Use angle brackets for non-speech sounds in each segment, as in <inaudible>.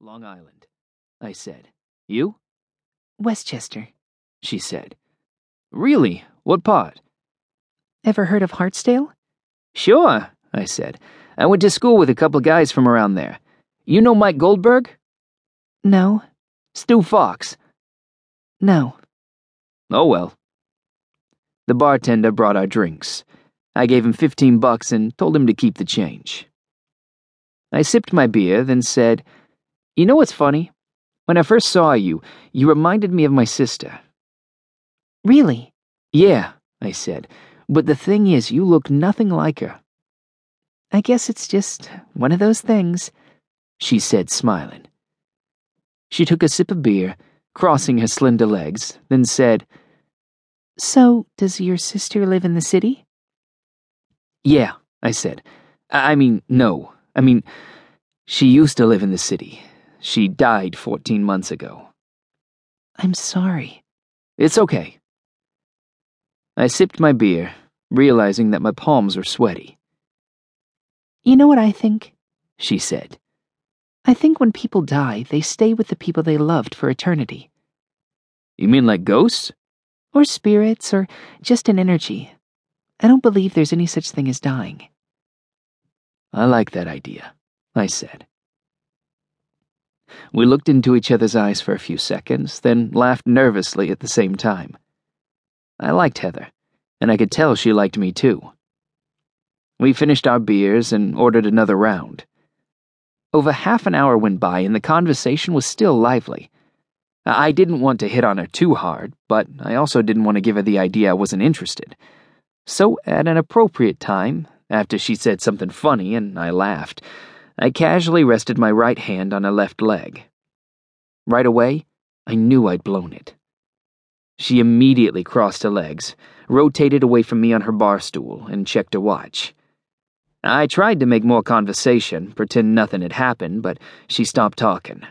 Long Island, I said. You? Westchester. She said. Really? What part? Ever heard of Hartsdale? Sure, I said. I went to school with a couple of guys from around there. You know Mike Goldberg? No. Stu Fox? No. Oh well. The bartender brought our drinks. I gave him 15 bucks and told him to keep the change. I sipped my beer, then said, You know what's funny? When I first saw you, you reminded me of my sister. Really? Yeah, I said, but the thing is, you look nothing like her. I guess it's just one of those things, she said, smiling. She took a sip of beer, crossing her slender legs, then said, So, does your sister live in the city? Yeah, I said. I mean, no. I mean, she used to live in the city. She died 14 months ago. I'm sorry. It's okay. I sipped my beer, realizing that my palms were sweaty. You know what I think? She said. I think when people die, they stay with the people they loved for eternity. You mean like ghosts? Or spirits, or just an energy. I don't believe there's any such thing as dying. I like that idea, I said. We looked into each other's eyes for a few seconds, then laughed nervously at the same time. I liked Heather, and I could tell she liked me too. We finished our beers and ordered another round. Over half an hour went by and the conversation was still lively. I didn't want to hit on her too hard, but I also didn't want to give her the idea I wasn't interested. So, at an appropriate time, after she said something funny and I laughed, I casually rested my right hand on her left leg. Right away, I knew I'd blown it. She immediately crossed her legs, rotated away from me on her bar stool, and checked her watch. I tried to make more conversation, pretend nothing had happened, but she stopped talking.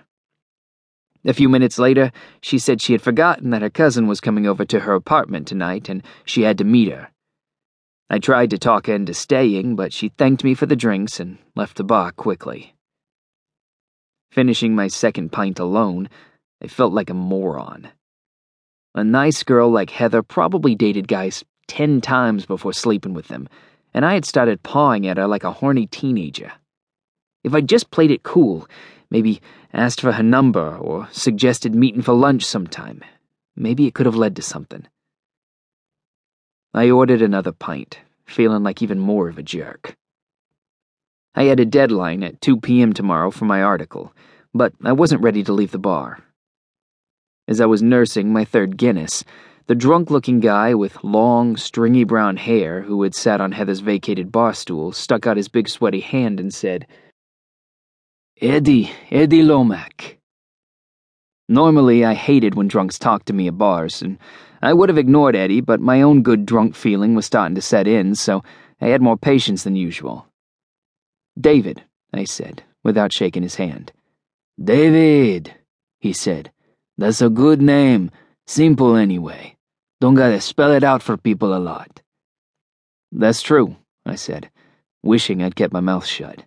A few minutes later, she said she had forgotten that her cousin was coming over to her apartment tonight and she had to meet her. I tried to talk into staying, but she thanked me for the drinks and left the bar quickly. Finishing my second pint alone, I felt like a moron. A nice girl like Heather probably dated guys ten times before sleeping with them, and I had started pawing at her like a horny teenager. If I'd just played it cool, maybe asked for her number or suggested meeting for lunch sometime, maybe it could have led to something. I ordered another pint, feeling like even more of a jerk. I had a deadline at 2 p.m. tomorrow for my article, but I wasn't ready to leave the bar. As I was nursing my third Guinness, the drunk looking guy with long, stringy brown hair who had sat on Heather's vacated bar stool stuck out his big sweaty hand and said, Eddie, Eddie Lomac. Normally, I hated when drunks talked to me at bars, and I would have ignored Eddie, but my own good drunk feeling was starting to set in, so I had more patience than usual. David, I said, without shaking his hand. David, he said. That's a good name. Simple anyway. Don't gotta spell it out for people a lot. That's true, I said, wishing I'd kept my mouth shut.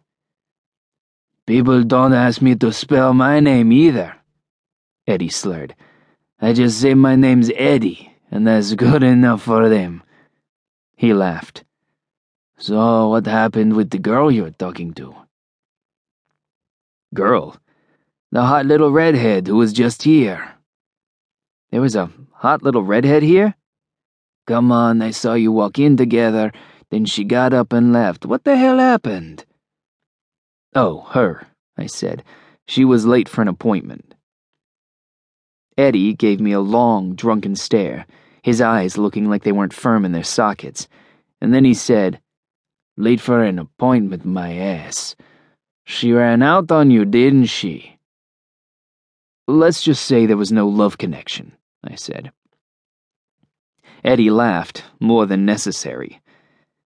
People don't ask me to spell my name either, Eddie slurred. I just say my name's Eddie, and that's good enough for them. He laughed. So, what happened with the girl you were talking to? Girl? The hot little redhead who was just here. There was a hot little redhead here? Come on, I saw you walk in together, then she got up and left. What the hell happened? Oh, her, I said. She was late for an appointment. Eddie gave me a long, drunken stare, his eyes looking like they weren't firm in their sockets, and then he said, Late for an appointment, my ass. She ran out on you, didn't she? Let's just say there was no love connection, I said. Eddie laughed, more than necessary.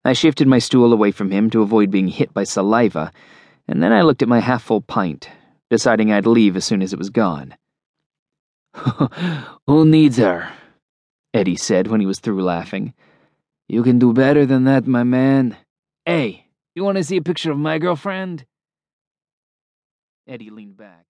I shifted my stool away from him to avoid being hit by saliva, and then I looked at my half full pint, deciding I'd leave as soon as it was gone. <laughs> Who needs her? Eddie said when he was through laughing. You can do better than that, my man. Hey, you want to see a picture of my girlfriend? Eddie leaned back.